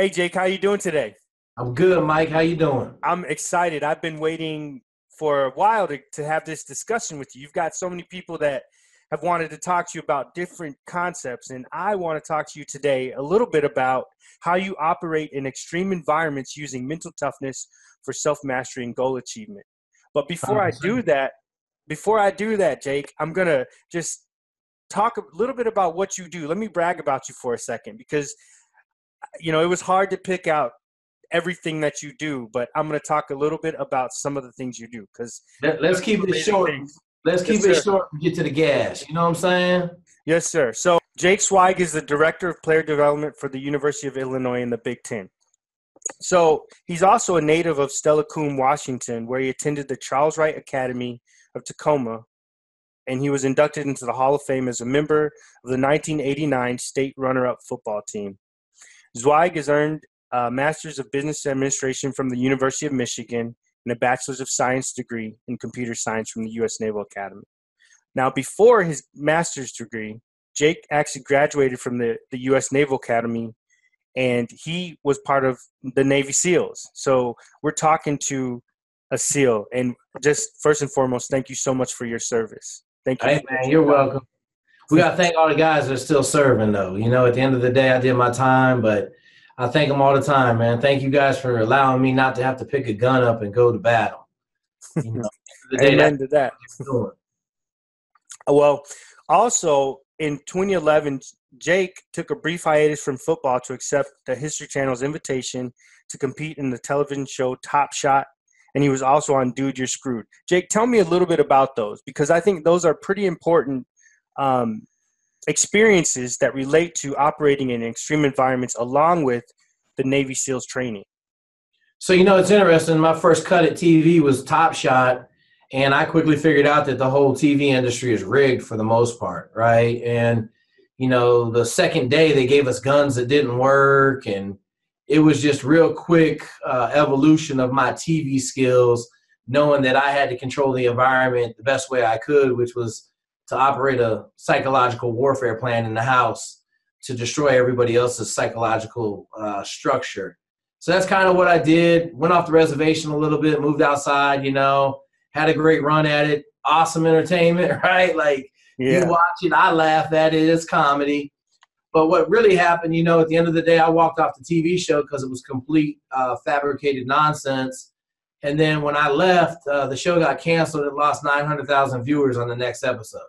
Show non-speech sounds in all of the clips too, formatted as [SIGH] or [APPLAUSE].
Hey Jake, how you doing today? I'm good, Mike. How you doing? I'm excited. I've been waiting for a while to, to have this discussion with you. You've got so many people that have wanted to talk to you about different concepts, and I want to talk to you today a little bit about how you operate in extreme environments using mental toughness for self mastery and goal achievement. But before I do that, before I do that, Jake, I'm gonna just talk a little bit about what you do. Let me brag about you for a second because you know it was hard to pick out everything that you do, but I'm going to talk a little bit about some of the things you do because Let, us keep it short. Things. Let's keep yes, it sir. short and get to the gas. You know what I'm saying? Yes, sir. So Jake Zweig is the director of player development for the University of Illinois in the Big Ten. So he's also a native of Steilacoom, Washington, where he attended the Charles Wright Academy of Tacoma, and he was inducted into the Hall of Fame as a member of the 1989 state runner-up football team. Zweig has earned a Master's of Business Administration from the University of Michigan and a Bachelor's of Science degree in Computer Science from the U.S. Naval Academy. Now, before his master's degree, Jake actually graduated from the, the U.S. Naval Academy and he was part of the Navy SEALs. So we're talking to a SEAL. And just first and foremost, thank you so much for your service. Thank you. Hey, man, you're welcome. We got to thank all the guys that are still serving, though. You know, at the end of the day, I did my time, but I thank them all the time, man. Thank you guys for allowing me not to have to pick a gun up and go to battle. You know, Amen to that. Well, also in 2011, Jake took a brief hiatus from football to accept the History Channel's invitation to compete in the television show Top Shot, and he was also on Dude You're Screwed. Jake, tell me a little bit about those because I think those are pretty important um, experiences that relate to operating in extreme environments along with the Navy SEALs training. So, you know, it's interesting. My first cut at TV was Top Shot, and I quickly figured out that the whole TV industry is rigged for the most part, right? And, you know, the second day they gave us guns that didn't work, and it was just real quick uh, evolution of my TV skills, knowing that I had to control the environment the best way I could, which was to operate a psychological warfare plan in the house to destroy everybody else's psychological uh, structure. So that's kind of what I did. Went off the reservation a little bit, moved outside, you know, had a great run at it. Awesome entertainment, [LAUGHS] right? Like yeah. you watch it, I laugh at it. It's comedy. But what really happened, you know, at the end of the day, I walked off the TV show because it was complete uh, fabricated nonsense. And then when I left, uh, the show got canceled. It lost 900,000 viewers on the next episode.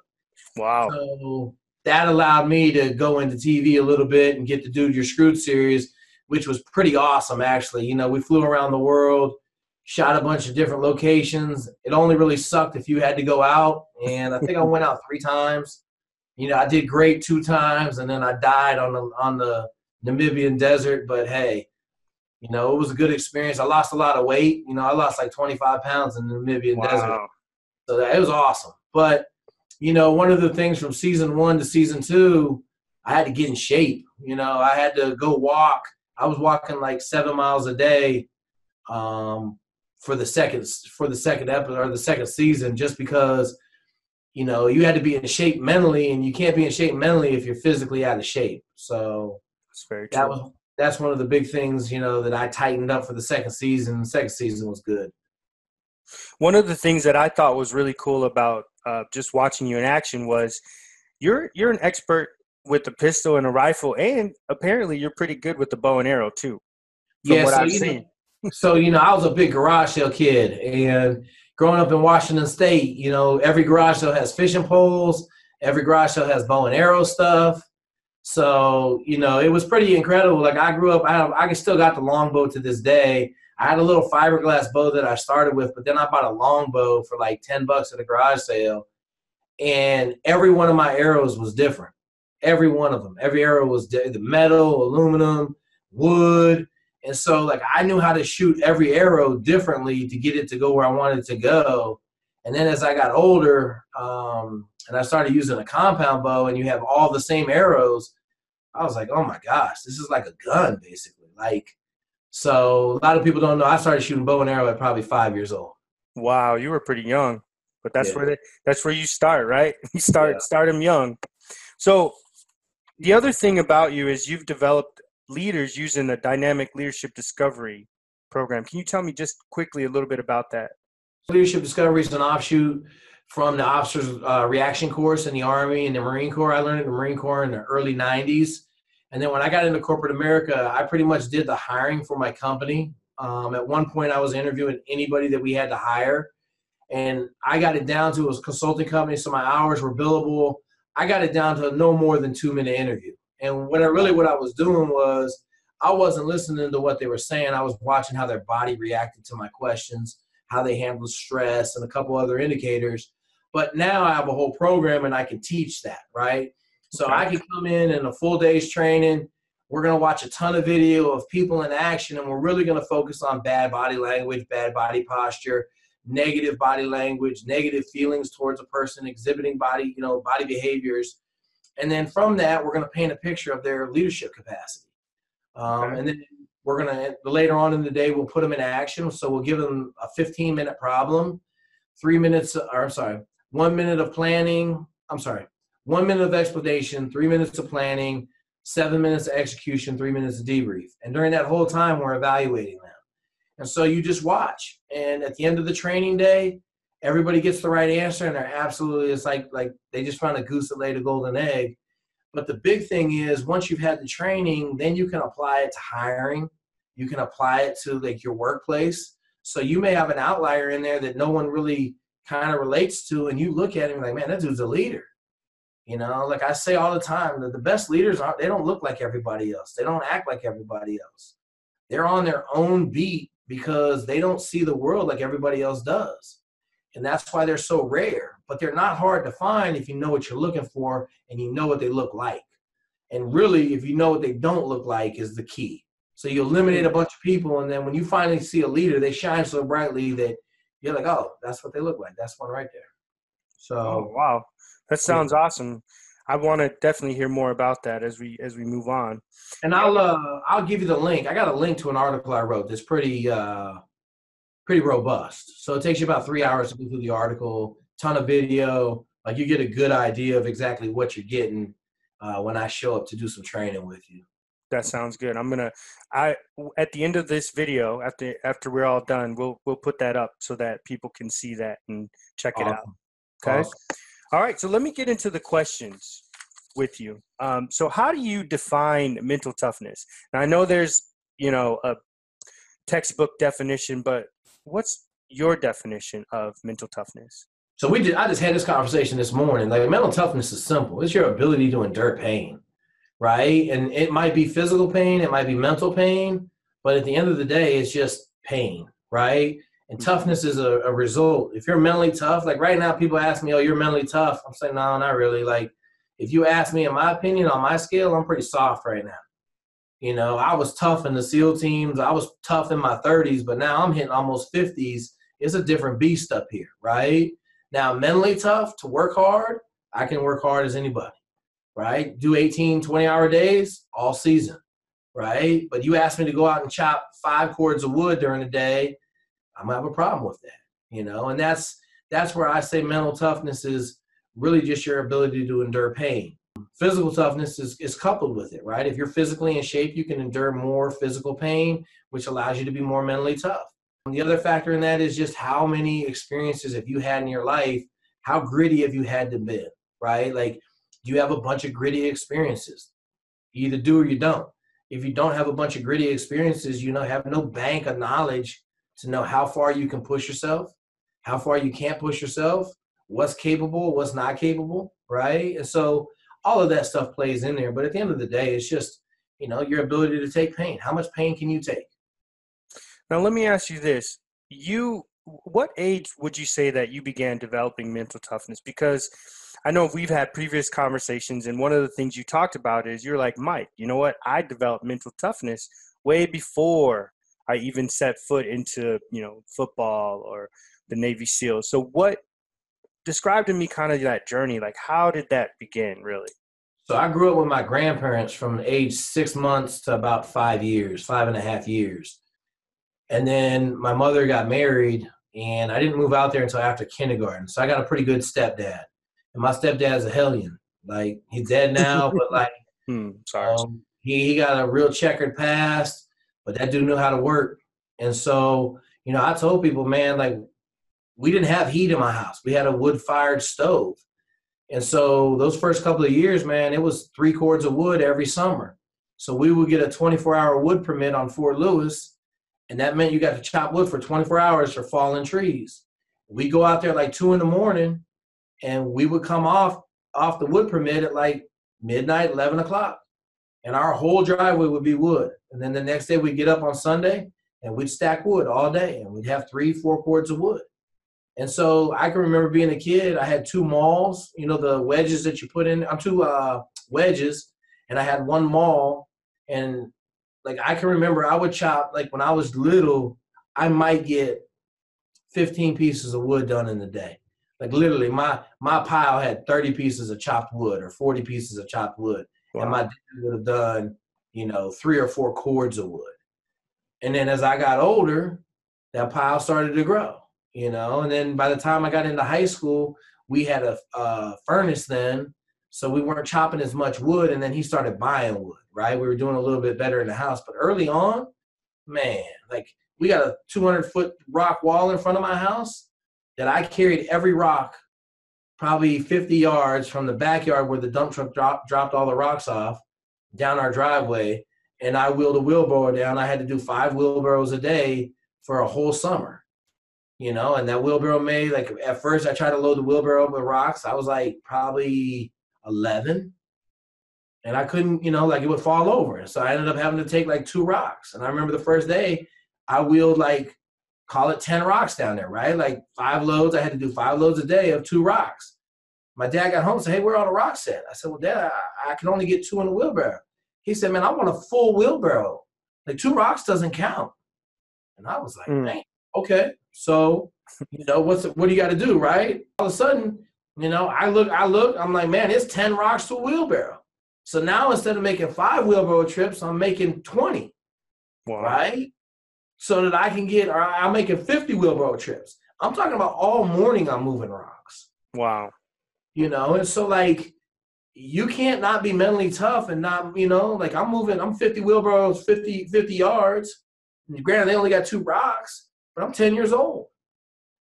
Wow. So that allowed me to go into TV a little bit and get to do You're Screwed series, which was pretty awesome, actually. You know, we flew around the world, shot a bunch of different locations. It only really sucked if you had to go out, and I think I went out [LAUGHS] three times. You know, I did great two times, and then I died on the on the Namibian desert. But hey, you know, it was a good experience. I lost a lot of weight. You know, I lost like 25 pounds in the Namibian wow. desert. So that, it was awesome. But you know, one of the things from season one to season two, I had to get in shape. You know, I had to go walk. I was walking like seven miles a day um, for the second for the second episode or the second season, just because you know you had to be in shape mentally, and you can't be in shape mentally if you're physically out of shape. So that's very true. That was that's one of the big things you know that I tightened up for the second season. The second season was good. One of the things that I thought was really cool about uh, just watching you in action was you're you're an expert with a pistol and a rifle, and apparently you're pretty good with the bow and arrow too. yeah, so, you know, [LAUGHS] so you know, I was a big garage sale kid, and growing up in Washington State, you know, every garage sale has fishing poles, every garage sale has bow and arrow stuff. So you know, it was pretty incredible. Like I grew up, I I still got the longbow to this day. I had a little fiberglass bow that I started with, but then I bought a long bow for like 10 bucks at a garage sale. And every one of my arrows was different. Every one of them. Every arrow was the metal, aluminum, wood. And so like I knew how to shoot every arrow differently to get it to go where I wanted it to go. And then as I got older, um, and I started using a compound bow and you have all the same arrows, I was like, oh my gosh, this is like a gun basically. Like so a lot of people don't know. I started shooting bow and arrow at probably five years old. Wow, you were pretty young, but that's yeah. where they, that's where you start, right? [LAUGHS] You start yeah. start them young. So the other thing about you is you've developed leaders using the dynamic leadership discovery program. Can you tell me just quickly a little bit about that? Leadership discovery is an offshoot from the officers uh, reaction course in the Army and the Marine Corps. I learned in the Marine Corps in the early 90s. And then when I got into corporate America, I pretty much did the hiring for my company. Um, at one point, I was interviewing anybody that we had to hire. And I got it down to it was a consulting company, so my hours were billable. I got it down to no more than two minute interview. And what I really what I was doing was I wasn't listening to what they were saying. I was watching how their body reacted to my questions, how they handled stress, and a couple other indicators. But now I have a whole program and I can teach that, right? So okay. I can come in in a full day's training. We're going to watch a ton of video of people in action, and we're really going to focus on bad body language, bad body posture, negative body language, negative feelings towards a person, exhibiting body, you know, body behaviors. And then from that, we're going to paint a picture of their leadership capacity. Um, and then we're going to, later on in the day, we'll put them in action. So we'll give them a 15 minute problem, three minutes, or I'm sorry, one minute of planning. I'm sorry, one minute of explanation, three minutes of planning, seven minutes of execution, three minutes of debrief. And during that whole time, we're evaluating them. And so you just watch. And at the end of the training day, everybody gets the right answer and they're absolutely it's like like they just found a goose that laid a golden egg. But the big thing is once you've had the training, then you can apply it to hiring. You can apply it to like your workplace. So you may have an outlier in there that no one really kind of relates to, and you look at him like, man, that dude's a leader. You know, like I say all the time, that the best leaders aren't they don't look like everybody else. They don't act like everybody else. They're on their own beat because they don't see the world like everybody else does. And that's why they're so rare. But they're not hard to find if you know what you're looking for and you know what they look like. And really, if you know what they don't look like, is the key. So you eliminate a bunch of people, and then when you finally see a leader, they shine so brightly that you're like, oh, that's what they look like. That's one right there. So oh, wow, that sounds yeah. awesome. I want to definitely hear more about that as we as we move on. And I'll uh, I'll give you the link. I got a link to an article I wrote that's pretty uh, pretty robust. So it takes you about three hours to go through the article. Ton of video. Like you get a good idea of exactly what you're getting uh, when I show up to do some training with you. That sounds good. I'm gonna I at the end of this video after after we're all done, we'll we'll put that up so that people can see that and check awesome. it out. Okay. Awesome. All right, so let me get into the questions with you. Um, so, how do you define mental toughness? Now, I know there's you know a textbook definition, but what's your definition of mental toughness? So we did. I just had this conversation this morning. Like mental toughness is simple. It's your ability to endure pain, right? And it might be physical pain, it might be mental pain, but at the end of the day, it's just pain, right? And toughness is a, a, result. If you're mentally tough, like right now, people ask me, "Oh, you're mentally tough." I'm saying, "No, not really." Like, if you ask me, in my opinion, on my scale, I'm pretty soft right now. You know, I was tough in the SEAL teams. I was tough in my 30s, but now I'm hitting almost 50s. It's a different beast up here, right? Now, mentally tough to work hard, I can work hard as anybody, right? Do 18, 20 hour days all season, right? But you ask me to go out and chop five cords of wood during the day I'm gonna have a problem with that, you know. And that's that's where I say mental toughness is really just your ability to endure pain. Physical toughness is, is coupled with it, right? If you're physically in shape, you can endure more physical pain, which allows you to be more mentally tough. And the other factor in that is just how many experiences have you had in your life? How gritty have you had to be, right? Like, do you have a bunch of gritty experiences? You either do or you don't. If you don't have a bunch of gritty experiences, you know have no bank of knowledge to know how far you can push yourself, how far you can't push yourself, what's capable, what's not capable, right? And so all of that stuff plays in there. But at the end of the day, it's just, you know, your ability to take pain. How much pain can you take? Now, let me ask you this. You, what age would you say that you began developing mental toughness? Because I know we've had previous conversations, and one of the things you talked about is you're like, Mike, you know what? I developed mental toughness way before I even set foot into you know football or the Navy SEALs. So what describe to me kind of that journey? Like how did that begin really? So I grew up with my grandparents from age six months to about five years, five and a half years. And then my mother got married and I didn't move out there until after kindergarten. So I got a pretty good stepdad. And my stepdad's a hellion. Like he's dead now, but [LAUGHS] like hmm, sorry. Um, He he got a real checkered past, but that dude knew how to work. And so, you know, I told people, man, like we didn't have heat in my house. We had a wood fired stove. And so those first couple of years, man, it was three cords of wood every summer. So we would get a 24 hour wood permit on Fort Lewis. And that meant you got to chop wood for 24 hours for fallen trees. We go out there like two in the morning and we would come off off the wood permit at like midnight, 11 o'clock. And our whole driveway would be wood. And then the next day we'd get up on Sunday and we'd stack wood all day and we'd have three, four cords of wood. And so I can remember being a kid, I had two mauls, you know, the wedges that you put in, I'm two uh, wedges, and I had one maul. And like I can remember I would chop, like when I was little, I might get 15 pieces of wood done in a day. Like literally, my my pile had 30 pieces of chopped wood or 40 pieces of chopped wood, wow. and my dad would have done, you know, three or four cords of wood. And then as I got older, that pile started to grow, you know. And then by the time I got into high school, we had a, a furnace then, so we weren't chopping as much wood. And then he started buying wood, right? We were doing a little bit better in the house, but early on, man, like we got a 200 foot rock wall in front of my house that I carried every rock probably 50 yards from the backyard where the dump truck drop, dropped all the rocks off down our driveway. And I wheeled a wheelbarrow down. I had to do five wheelbarrows a day for a whole summer, you know. And that wheelbarrow made like at first I tried to load the wheelbarrow with rocks. I was like probably 11, and I couldn't, you know, like it would fall over. So I ended up having to take like two rocks. And I remember the first day I wheeled like call it 10 rocks down there, right? Like five loads. I had to do five loads a day of two rocks. My dad got home and said, Hey, where are all the rocks at? I said, Well, Dad, I, I can only get two in the wheelbarrow. He said, Man, I want a full wheelbarrow. Like two rocks doesn't count. And I was like, mm. okay. So, you know, what's what do you got to do, right? All of a sudden, you know, I look, I look, I'm like, man, it's 10 rocks to a wheelbarrow. So now instead of making five wheelbarrow trips, I'm making 20. Wow. Right? So that I can get, or I'm making 50 wheelbarrow trips. I'm talking about all morning I'm moving rocks. Wow. You know, and so like, you can't not be mentally tough and not, you know, like I'm moving, I'm 50 wheelbarrows, 50, 50 yards. And granted, they only got two rocks, but I'm 10 years old.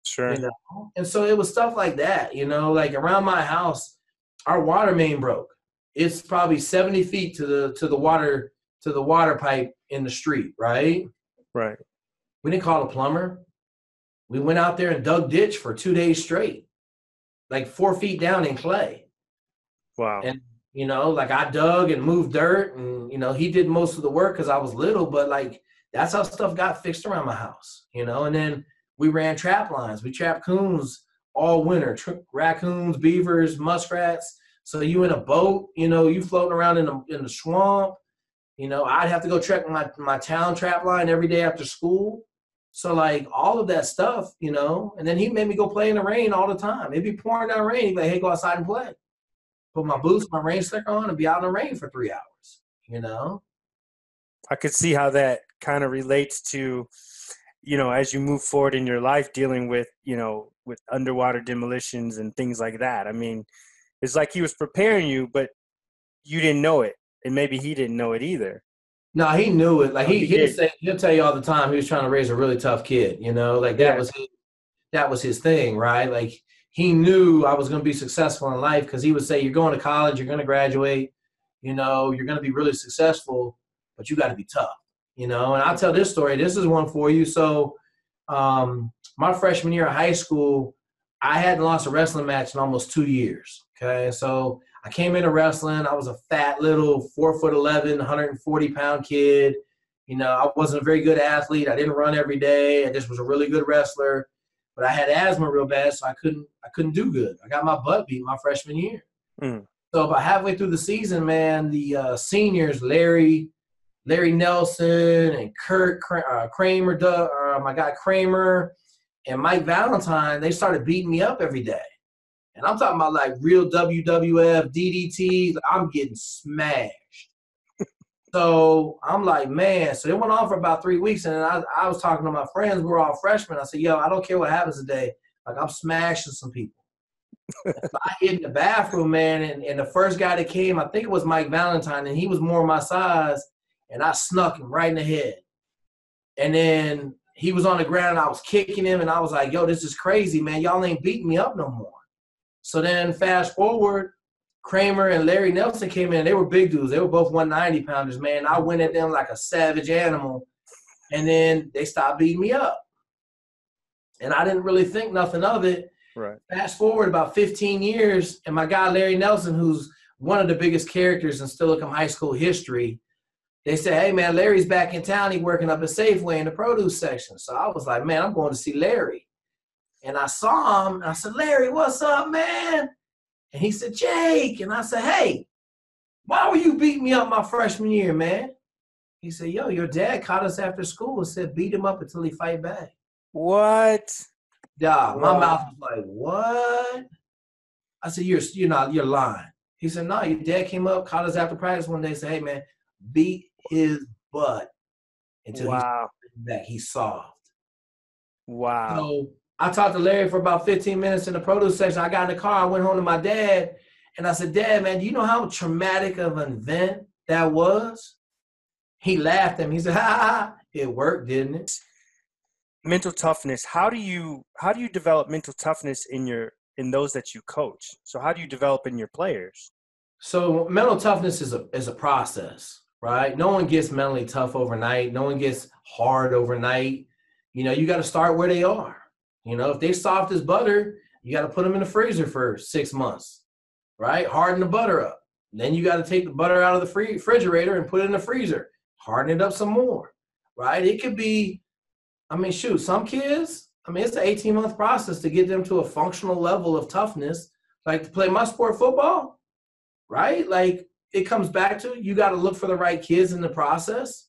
Sure. You know? And so it was stuff like that, you know, like around my house, our water main broke. It's probably 70 feet to the to the water to the water pipe in the street, right? Right. We didn't call a plumber. We went out there and dug ditch for two days straight, like four feet down in clay. Wow. And you know, like I dug and moved dirt, and you know, he did most of the work because I was little. But like that's how stuff got fixed around my house, you know. And then we ran trap lines. We trapped coons all winter, raccoons, beavers, muskrats. So you in a boat, you know, you floating around in the in the swamp, you know, I'd have to go check my, my town trap line every day after school. So like all of that stuff, you know, and then he made me go play in the rain all the time. It'd be pouring down rain. He'd be like, hey, go outside and play. Put my boots, my rain slicker on, and be out in the rain for three hours. You know? I could see how that kind of relates to, you know, as you move forward in your life dealing with, you know, with underwater demolitions and things like that. I mean, it's like he was preparing you, but you didn't know it and maybe he didn't know it either. No, he knew it. Like oh, he, he he'll say, he'll tell you all the time he was trying to raise a really tough kid. You know, like that yeah. was his, that was his thing, right? Like he knew I was going to be successful in life because he would say, "You're going to college, you're going to graduate, you know, you're going to be really successful, but you got to be tough." You know, and I'll tell this story. This is one for you. So, um, my freshman year of high school, I hadn't lost a wrestling match in almost two years. Okay, so I came into wrestling. I was a fat little four foot 11, 140 pound kid. You know, I wasn't a very good athlete. I didn't run every day. I just was a really good wrestler. But I had asthma real bad, so I couldn't I couldn't do good. I got my butt beat my freshman year. Mm. So about halfway through the season, man, the uh, seniors, Larry, Larry Nelson, and Kurt uh, Kramer, uh, my guy Kramer, and Mike Valentine, they started beating me up every day. And I'm talking about like real WWF, DDT. I'm getting smashed. so I'm like, man. So it went on for about three weeks. And I, I was talking to my friends. We are all freshmen. I said, yo, I don't care what happens today. Like, I'm smashing some people. I hid in the bathroom, man, and, and the first guy that came, I think it was Mike Valentine, and he was more my size, and I snuck him right in the head. And then he was on the ground, I was kicking him, and I was like, "Yo, this is crazy, man! Y'all ain't beating me up no more." So then, fast forward, Kramer and Larry Nelson came in. They were big dudes. They were both 190 pounders, man. I went at them like a savage animal, and then they stopped beating me up. And I didn't really think nothing of it. Right. Fast forward about 15 years, and my guy Larry Nelson, who's one of the biggest characters in Steilacoom High School history, they said, "Hey man, Larry's back in town. He's working up at Safeway in the produce section." So I was like, "Man, I'm going to see Larry." And I saw him, and I said, "Larry, what's up, man?" And he said, "Jake," and I said, "Hey, why were you beating me up my freshman year, man?" He said, "Yo, your dad caught us after school and said beat him up until he fight back." What? Yeah, my mouth was like, "What?" I said, "You're you're not you're lying." He said, "No, your dad came up, caught us after practice one day, and said, hey man, beat his butt until Wow. he's back. He's soft." Wow. So I talked to Larry for about 15 minutes in the produce section. I got in the car, I went home to my dad, and I said, Dad, man, do you know how traumatic of an event that was? He laughed at me. He said, [LAUGHS] ha ha, ha. it worked, didn't it? Mental toughness. How do you how do you develop mental toughness in your in those that you coach? So how do you develop in your players? So mental toughness is a is a process, right? No one gets mentally tough overnight. No one gets hard overnight. You know, you got to start where they are. You know, if they soft as butter, you got to put them in the freezer for six months, right? Harden the butter up. Then you got to take the butter out of the free refrigerator and put it in the freezer. Harden it up some more, right? It could be, I mean, shoot, some kids. I mean, it's an 18 month process to get them to a functional level of toughness, like to play my sport football right? Like it comes back to you got to look for the right kids in the process,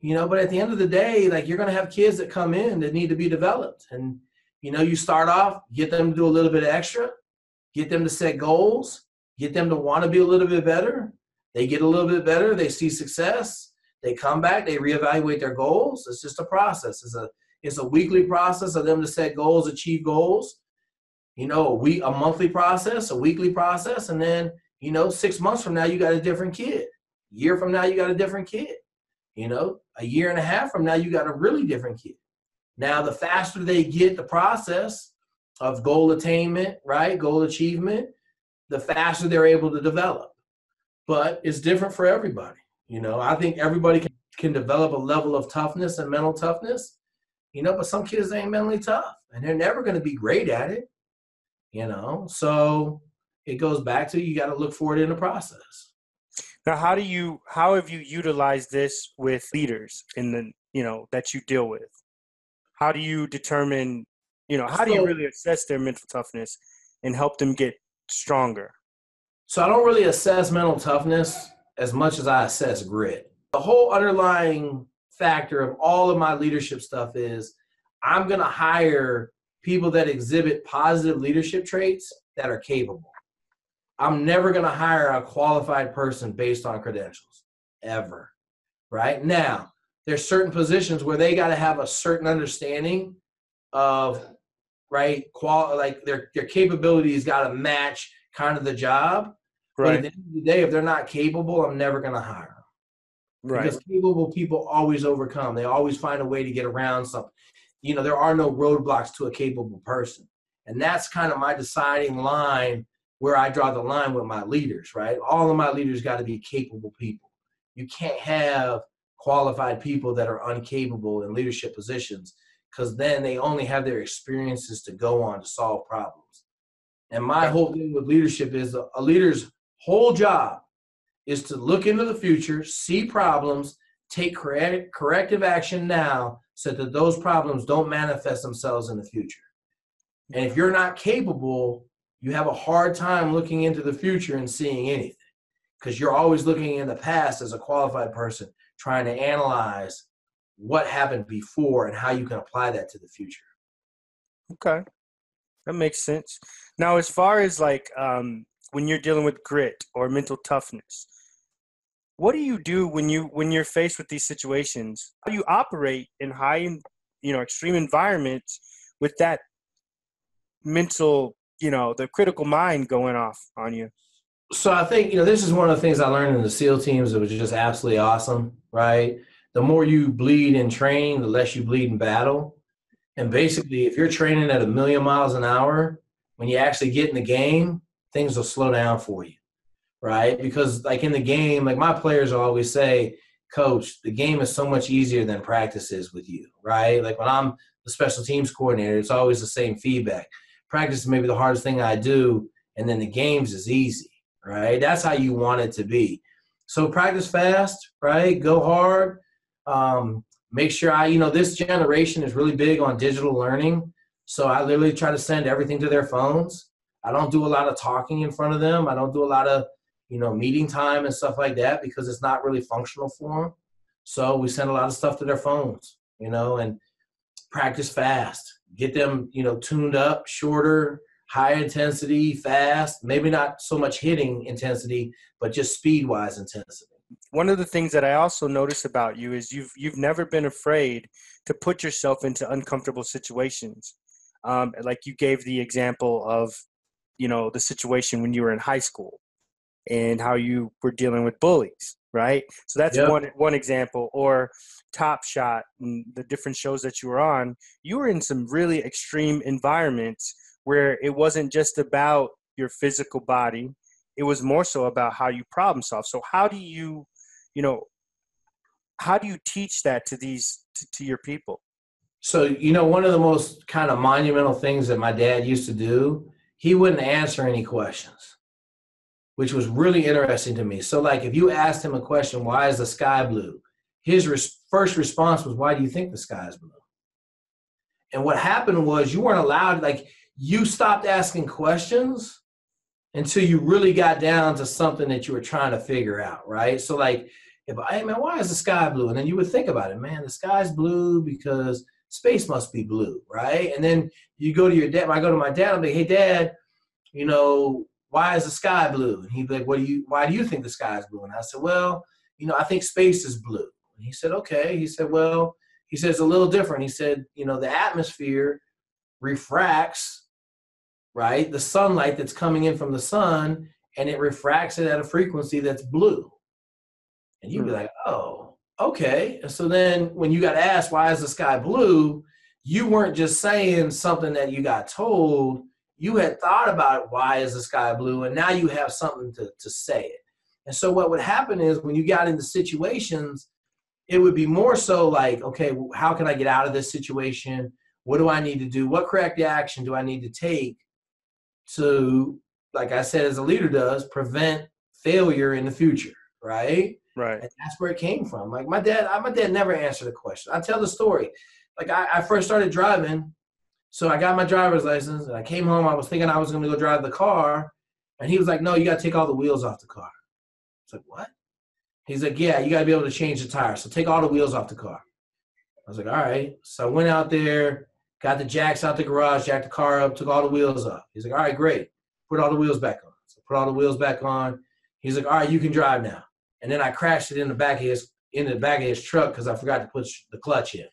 you know. But at the end of the day, like you're going to have kids that come in that need to be developed, and you know, you start off, get them to do a little bit extra, get them to set goals, get them to want to be a little bit better. They get a little bit better, they see success, they come back, they reevaluate their goals. It's just a process. It's a it's a weekly process of them to set goals, achieve goals. You know, a week, a monthly process, a weekly process, and then you know, six months from now, you got a different kid. A year from now, you got a different kid. You know, a year and a half from now, you got a really different kid. Now, the faster they get the process of goal attainment, right? Goal achievement, the faster they're able to develop. But it's different for everybody. You know, I think everybody can, can develop a level of toughness and mental toughness, you know, but some kids ain't mentally tough and they're never going to be great at it, you know? So, it goes back to you got to look for it in the process. Now, how do you how have you utilized this with leaders in the you know that you deal with? How do you determine you know how do you really assess their mental toughness and help them get stronger? So I don't really assess mental toughness as much as I assess grit. The whole underlying factor of all of my leadership stuff is I'm going to hire people that exhibit positive leadership traits that are capable. I'm never going to hire a qualified person based on credentials ever. Right? Now, there's certain positions where they got to have a certain understanding of right qual like their their capabilities got to match kind of the job. But at the end of the day, if they're not capable, I'm never going to hire them right, because capable people always overcome. They always find a way to get around something. You know, there are no roadblocks to a capable person, and that's kind of my deciding line where I draw the line with my leaders. Right, all of my leaders got to be capable people. You can't have qualified people that are uncapable in leadership positions because then they only have their experiences to go on to solve problems. And my whole thing with leadership is a, a leader's whole job is to look into the future, see problems, take corrective action now so that those problems don't manifest themselves in the future. And if you're not capable, you have a hard time looking into the future and seeing anything because you're always looking in the past as a qualified person, trying to analyze what happened before and how you can apply that to the future. okay, that makes sense. Now, as far as like um, when you're dealing with grit or mental toughness, what do you do when you when you're faced with these situations? How do you operate in high, you know, extreme environments with that mental you know the critical mind going off on you. So I think you know this is one of the things I learned in the SEAL teams. It was just absolutely awesome, right? The more you bleed in training, the less you bleed in battle. And basically, if you're training at a million miles an hour, when you actually get in the game, things will slow down for you, right? Because like in the game, like my players always say, coach, the game is so much easier than practice is with you, right? Like when I'm the special teams coordinator, it's always the same feedback. Practice is maybe the hardest thing I do, and then the games is easy, right? That's how you want it to be. So practice fast, right? Go hard. Um, make sure I, you know, this generation is really big on digital learning. So I literally try to send everything to their phones. I don't do a lot of talking in front of them. I don't do a lot of you know, meeting time and stuff like that because it's not really functional for them. So we send a lot of stuff to their phones, you know, and practice fast. Get them, you know, tuned up, shorter, high intensity, fast. Maybe not so much hitting intensity, but just speed wise intensity. One of the things that I also notice about you is you've you've never been afraid to put yourself into uncomfortable situations. Um, like you gave the example of, you know, the situation when you were in high school and how you were dealing with bullies, right? So that's yep. one one example. Or Top Shot and the different shows that you were on, you were in some really extreme environments where it wasn't just about your physical body; it was more so about how you problem solve. So how do you, you know, how do you teach that to these to, to your people? So you know, one of the most kind of monumental things that my dad used to do, he wouldn't answer any questions which was really interesting to me. So, like, if you asked him a question, why is the sky blue? His res- first response was, why do you think the sky is blue? And what happened was you weren't allowed, like, you stopped asking questions until you really got down to something that you were trying to figure out, right? So, like, if hey man, why is the sky blue? And then you would think about it, man, the sky's blue because space must be blue, right? And then you go to your dad. I go to my dad. I'm like, hey, dad, you know, why is the sky blue? And he'd be like, what do you, why do you think the sky is blue? And I said, well, you know, I think space is blue. And he said, okay. He said, well, he it's a little different. He said, you know, the atmosphere refracts, right, the sunlight that's coming in from the sun, and it refracts it at a frequency that's blue. And you'd be hmm. like, oh, okay. And so then when you got asked, why is the sky blue? You weren't just saying something that you got told you had thought about why is the sky blue and now you have something to, to say it and so what would happen is when you got into situations it would be more so like okay how can i get out of this situation what do i need to do what corrective action do i need to take to like i said as a leader does prevent failure in the future right right and that's where it came from like my dad my dad never answered a question i tell the story like I, I first started driving so I got my driver's license and I came home. I was thinking I was going to go drive the car. And he was like, no, you got to take all the wheels off the car. It's like, what? He's like, yeah, you got to be able to change the tire. So take all the wheels off the car. I was like, all right. So I went out there, got the jacks out the garage, jacked the car up, took all the wheels off. He's like, all right, great. Put all the wheels back on. So put all the wheels back on. He's like, all right, you can drive now. And then I crashed it in the back of his in the back of his truck because I forgot to put the clutch in.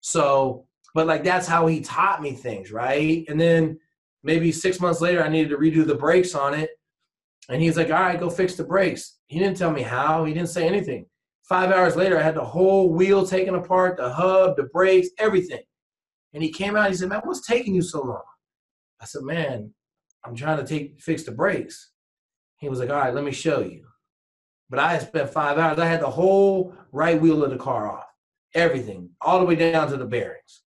So but like that's how he taught me things, right? And then maybe six months later, I needed to redo the brakes on it. And he's like, all right, go fix the brakes. He didn't tell me how, he didn't say anything. Five hours later, I had the whole wheel taken apart, the hub, the brakes, everything. And he came out, he said, Man, what's taking you so long? I said, Man, I'm trying to take fix the brakes. He was like, All right, let me show you. But I had spent five hours. I had the whole right wheel of the car off, everything, all the way down to the bearings.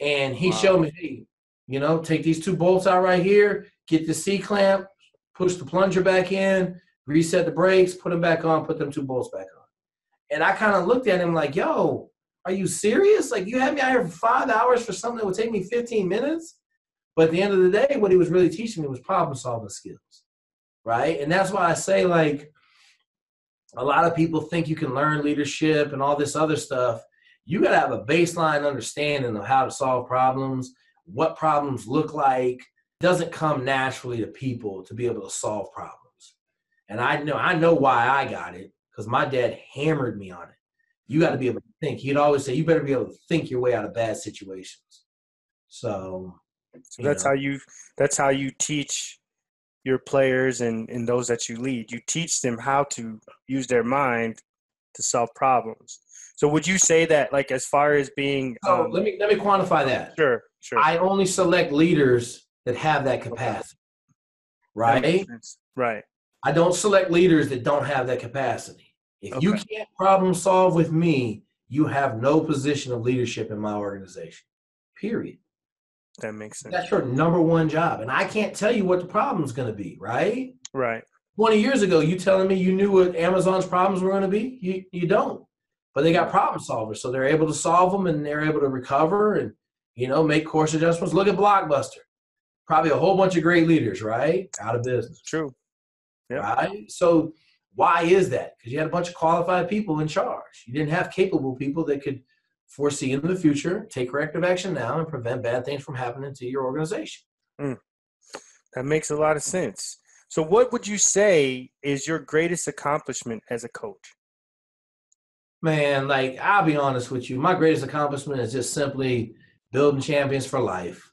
And he wow. showed me, hey, you know, take these two bolts out right here, get the C clamp, push the plunger back in, reset the brakes, put them back on, put them two bolts back on. And I kind of looked at him like, yo, are you serious? Like you had me out here for five hours for something that would take me 15 minutes? But at the end of the day, what he was really teaching me was problem solving skills. Right. And that's why I say, like, a lot of people think you can learn leadership and all this other stuff you got to have a baseline understanding of how to solve problems, what problems look like. It doesn't come naturally to people to be able to solve problems. And I know I know why I got it because my dad hammered me on it. You got to be able to think. He'd always say, "You better be able to think your way out of bad situations." So So that's know? how you that's how you teach your players and, and those that you lead. You teach them how to use their mind to solve problems. So would you say that like as far as being So um, let me let me quantify that. sure, sure. I only select leaders that have that capacity. That Right? sense. Right. I don't select leaders that don't have that capacity. If you can't problem solve with me, you have no position of leadership in my organization. Period. That makes sense. That's your number one job. And I can't tell you what the problem's going to be, right? Right. 20 years ago, you telling me you knew what Amazon's problems were going to be? You, you don't. But they got problem solvers, so they're able to solve them and they're able to recover and, you know, make course adjustments. Look at Blockbuster. Probably a whole bunch of great leaders, right? Out of business. True. Yeah. right? So why is that? Because you had a bunch of qualified people in charge. You didn't have capable people that could foresee in the future, take corrective action now, and prevent bad things from happening to your organization. Hmm. That makes a lot of sense. So what would you say is your greatest accomplishment as a coach? Man, like I'll be honest with you, my greatest accomplishment is just simply building champions for life.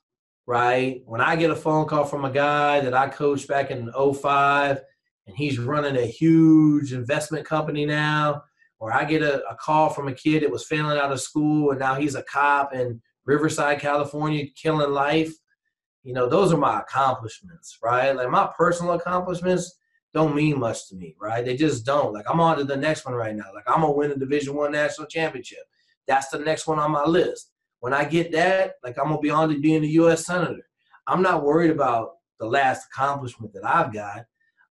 Right? When I get a phone call from a guy that I coached back in 05 and he's running a huge investment company now, or I get a, a call from a kid that was failing out of school and now he's a cop in Riverside, California, killing life. You know, those are my accomplishments, right? Like my personal accomplishments don't mean much to me, right? They just don't. Like I'm on to the next one right now. Like I'm gonna win a Division One national championship. That's the next one on my list. When I get that, like I'm gonna be on to being a U.S. senator. I'm not worried about the last accomplishment that I've got.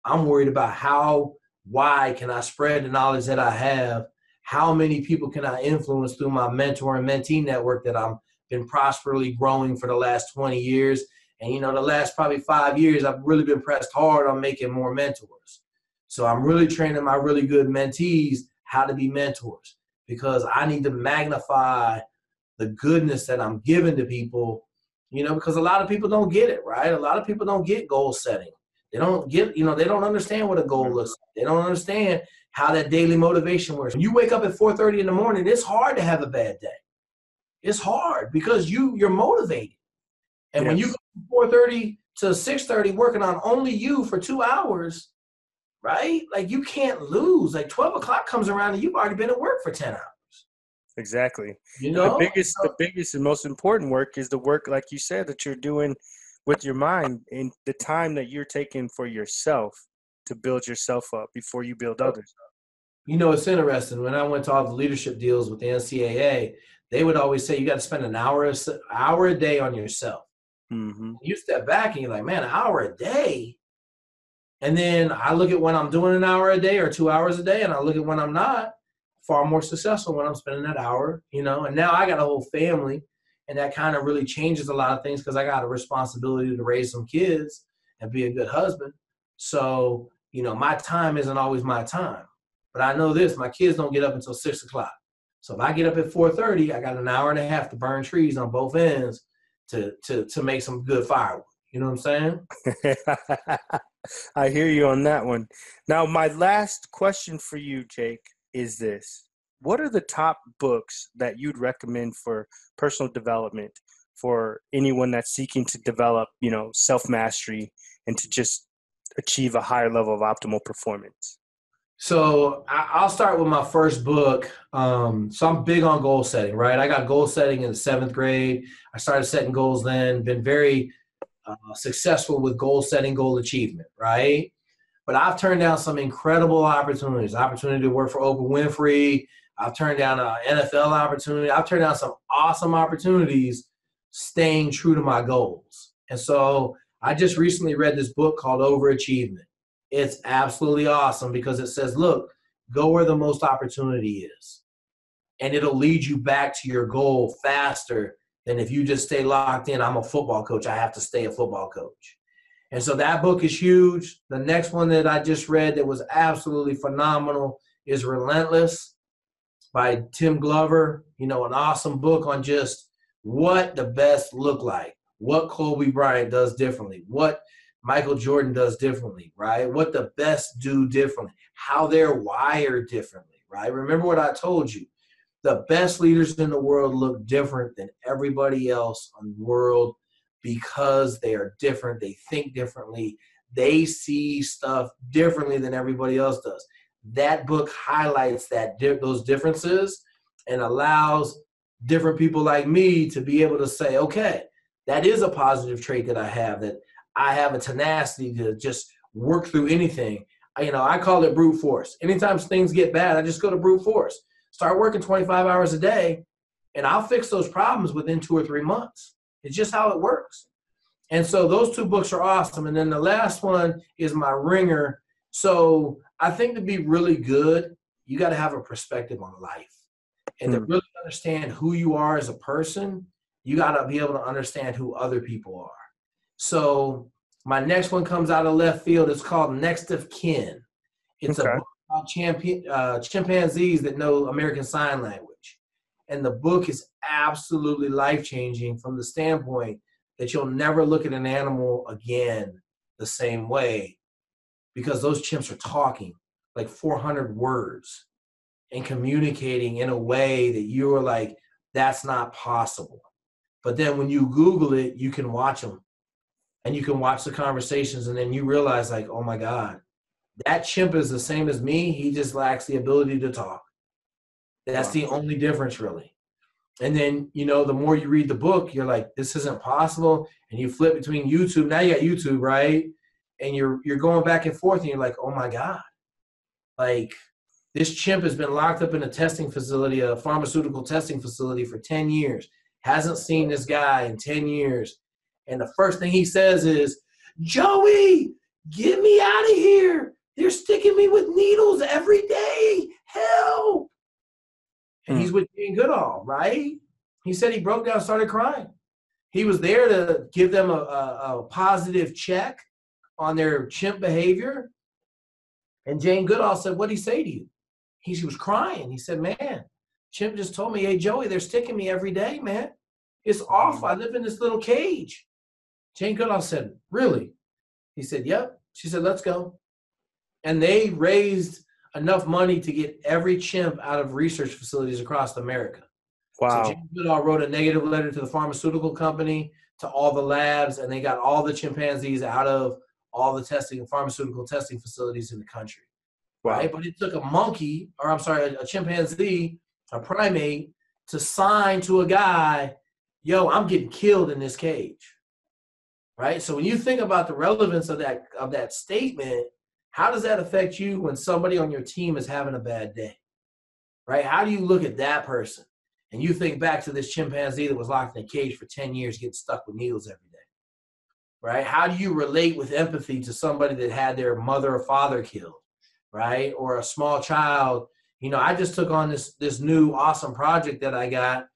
I'm worried about how wide can I spread the knowledge that I have. How many people can I influence through my mentor and mentee network that I've been prosperously growing for the last 20 years? And you know, the last probably five years, I've really been pressed hard on making more mentors. So I'm really training my really good mentees how to be mentors because I need to magnify the goodness that I'm giving to people, you know, because a lot of people don't get it, right? A lot of people don't get goal setting. They don't get, you know, they don't understand what a goal looks like. They don't understand how that daily motivation works. When you wake up at 4:30 in the morning, it's hard to have a bad day. It's hard because you you're motivated. And when you go from 4:30 to 6:30 working on only you for two hours, right? Like you can't lose. Like 12 o'clock comes around and you've already been at work for 10 hours. Exactly. You know, the know? biggest the biggest and most important work is the work like you said that you're doing with your mind and the time that you're taking for yourself to build yourself up before you build others up. You know, it's interesting. When I went to all the leadership deals with the NCAA, they would always say you got to spend an hour hour a day on yourself. Mm-hmm. You step back and you're like, man, an hour a day. And then I look at when I'm doing an hour a day or two hours a day, and I look at when I'm not. Far more successful when I'm spending that hour, you know. And now I got a whole family, and that kind of really changes a lot of things because I got a responsibility to raise some kids and be a good husband. So, you know, my time isn't always my time. But I know this: my kids don't get up until six o'clock. So if I get up at four thirty, I got an hour and a half to burn trees on both ends to to to make some good firewood. You know what I'm saying? [LAUGHS] I hear you on that one. Now, my last question for you, Jake, is this. What are the top books that you'd recommend for personal development for anyone that's seeking to develop, you know, self-mastery and to just achieve a higher level of optimal performance? So I'll start with my first book. Um, so I'm big on goal setting, right? I got goal setting in the seventh grade. I started setting goals then. Been very uh, successful with goal setting, goal achievement, right? But I've turned down some incredible opportunities. Opportunity to work for Oprah Winfrey. I've turned down an NFL opportunity. I've turned down some awesome opportunities, staying true to my goals. And so I just recently read this book called Overachievement it's absolutely awesome because it says, look, go where the most opportunity is. And it'll lead you back to your goal faster than if you just stay locked in. I'm a football coach. I have to stay a football coach. And so that book is huge. The next one that I just read that was absolutely phenomenal is Relentless by Tim Grover. You know, an awesome book on just what the best look like, what Kobe Bryant does differently, what Michael Jordan does differently, right? What the best do differently, how they're wired differently, right? Remember what I told you. The best leaders in the world look different than everybody else on the world because they are different. They think differently. They see stuff differently than everybody else does. That book highlights that those differences and allows different people like me to be able to say, okay, that is a positive trait that I have. That I have a tenacity to just work through anything. You know, I call it brute force. Anytime things get bad, I just go to brute force. Start working 25 hours a day, and I'll fix those problems within two or three months. It's just how it works. And so those two books are awesome. And then the last one is my ringer. So I think to be really good, you got to have a perspective on life. And to hmm. really understand who you are as a person, you got to be able to understand who other people are. So my next one comes out of left field. It's called Next of Kin. It's okay. a book about champion, uh, chimpanzees that know American Sign Language. And the book is absolutely life changing from the standpoint that you'll never look at an animal again the same way because those chimps are talking like 400 words and communicating in a way that you're like, that's not possible. But then when you Google it, you can watch them and you can watch the conversations and then you realize like oh my god that chimp is the same as me. He just lacks the ability to talk. That's the only difference really. And then you know the more you read the book you're like this isn't possible. And you flip between youtube now you got youtube right and you're you're going back and forth and you're like oh my god like this chimp has been locked up in a testing facility a pharmaceutical testing facility for 10 years hasn't seen this guy in 10 years and the first thing he says is, Joey, get me out of here. They're sticking me with needles every day. Help. And he's hmm. with Jane Goodall, right? He said he broke down, started crying. He was there to give them a, a, a positive check on their chimp behavior. And Jane Goodall said, What'd he say to you? He, he was crying. He said, Man, Chimp just told me, Hey, Joey, they're sticking me every day, man. It's awful. I live in this little cage. Jane Goodall said, Really? He said, Yep. She said, Let's go. And they raised enough money to get every chimp out of research facilities across America. Wow. So Jane Goodall wrote a negative letter to the pharmaceutical company, to all the labs, and they got all the chimpanzees out of all the testing and pharmaceutical testing facilities in the country. Wow. Right? But it took a monkey, or I'm sorry, a, a chimpanzee, a primate, to sign to a guy, yo, I'm getting killed in this cage right? So when you think about the relevance of that of that statement, how does that affect you when somebody on your team is having a bad day? Right? How do you look at that person and you think back to this chimpanzee that was locked in a cage for 10 years getting stuck with needles every day? Right? How do you relate with empathy to somebody that had their mother or father killed? Right? Or a small child. You know, I just took on this this new awesome project that I got.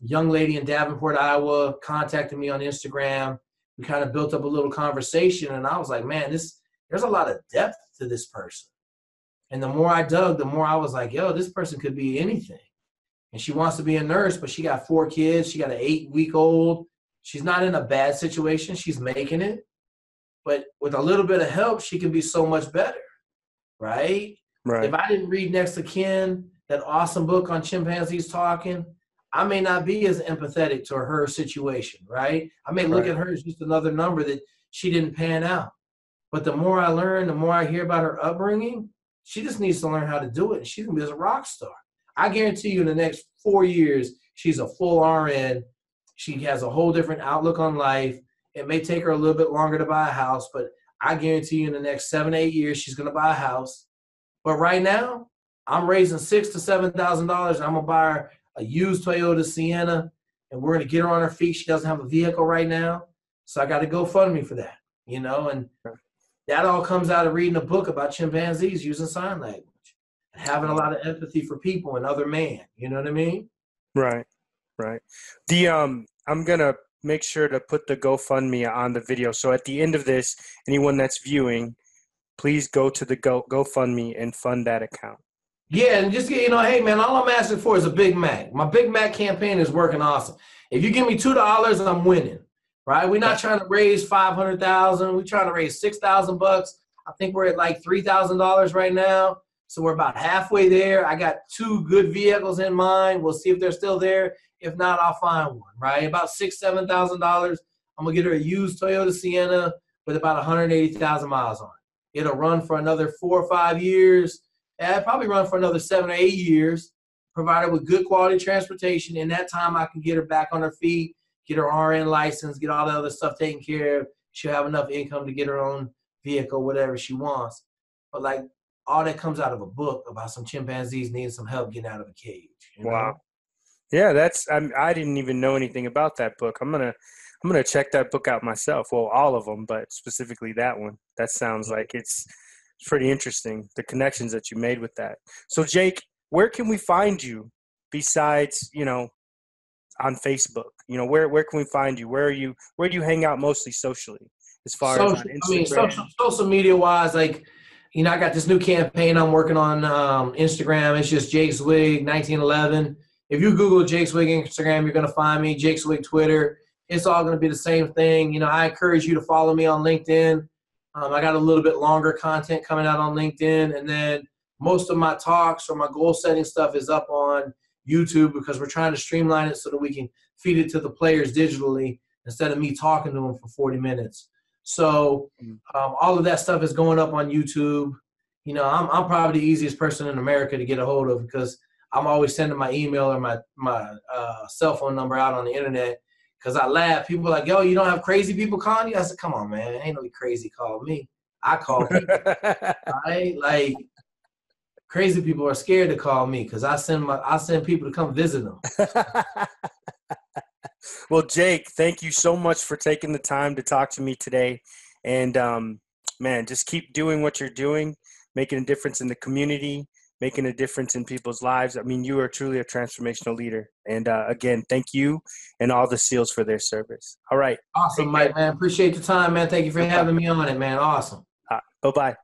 young lady in Davenport, Iowa contacted me on Instagram we kind of built up a little conversation and I was like, man, this there's a lot of depth to this person. And the more I dug, the more I was like, yo, this person could be anything. And she wants to be a nurse, but she got four kids. She got an eight week old. She's not in a bad situation. She's making it. But with a little bit of help, she can be so much better. Right? Right. If I didn't read Next to Kin, that awesome book on chimpanzees talking, I may not be as empathetic to her situation, right? I may look right. at her as just another number that she didn't pan out. But the more I learn, the more I hear about her upbringing, she just needs to learn how to do it. She's gonna be a rock star. I guarantee you in the next four years, she's a full RN. She has a whole different outlook on life. It may take her a little bit longer to buy a house, but I guarantee you in the next seven, eight years, she's gonna buy a house. But right now, I'm raising six to seven thousand dollars. I'm gonna buy her a used Toyota Sienna, and we're going to get her on her feet. She doesn't have a vehicle right now, so I got to GoFundMe for that, you know. And that all comes out of reading a book about chimpanzees using sign language and having a lot of empathy for people and other man. You know what I mean? Right, right. The um, I'm gonna make sure to put the GoFundMe on the video. So at the end of this, anyone that's viewing, please go to the Go GoFundMe and fund that account. Yeah, and just you know, hey man, all I'm asking for is a Big Mac. My Big Mac campaign is working awesome. If you give me two dollars, I'm winning. Right? We're not trying to raise five hundred thousand. We're trying to raise six thousand bucks. I think we're at like three thousand dollars right now. So we're about halfway there. I got two good vehicles in mind. We'll see if they're still there. If not, I'll find one. Right? About six, seven thousand dollars. I'm gonna get her a used Toyota Sienna with about 180,000 miles on it. It'll run for another four or five years. And probably run for another seven or eight years, provided with good quality transportation. In that time, I can get her back on her feet, get her RN license, get all the other stuff taken care of. She'll have enough income to get her own vehicle, whatever she wants. But like all that comes out of a book about some chimpanzees needing some help getting out of a cage. you know? Wow. Yeah, that's I'm, I didn't even know anything about that book. I'm gonna I'm gonna check that book out myself. Well, all of them, but specifically that one. That sounds like it's it's pretty interesting. The connections that you made with that. So, Jake, where can we find you besides you know on Facebook? You know, where where can we find you? Where are you? Where do you hang out mostly socially? As far social, as on I mean, social, social media wise, like, you know, I got this new campaign I'm working on um, Instagram. It's just Jake Swig 1911. If you Google Jake Swig Instagram, you're going to find me. Jake Swig Twitter. It's all going to be the same thing. You know, I encourage you to follow me on LinkedIn. Um, I got a little bit longer content coming out on LinkedIn. And then most of my talks or my goal setting stuff is up on YouTube because we're trying to streamline it so that we can feed it to the players digitally instead of me talking to them for 40 minutes. So um, all of that stuff is going up on YouTube. You know, I'm I'm probably the easiest person in America to get a hold of because I'm always sending my email or my my uh, cell phone number out on the internet. Because I laugh, people are like, "Yo, you don't have crazy people calling you?" I said, "Come on, man, ain't no crazy calling me. I call people, [LAUGHS] right? Like crazy people are scared to call me because I send my I send people to come visit them. [LAUGHS] well, Jake, thank you so much for taking the time to talk to me today. And um, man, just keep doing what you're doing, making a difference in the community, making a difference in people's lives. I mean, you are truly a transformational leader. And uh, again, thank you and all the SEALs for their service. All right. Awesome, Mike, man. Appreciate the time, man. Thank you for having me on it, man. Awesome. Uh, bye bye.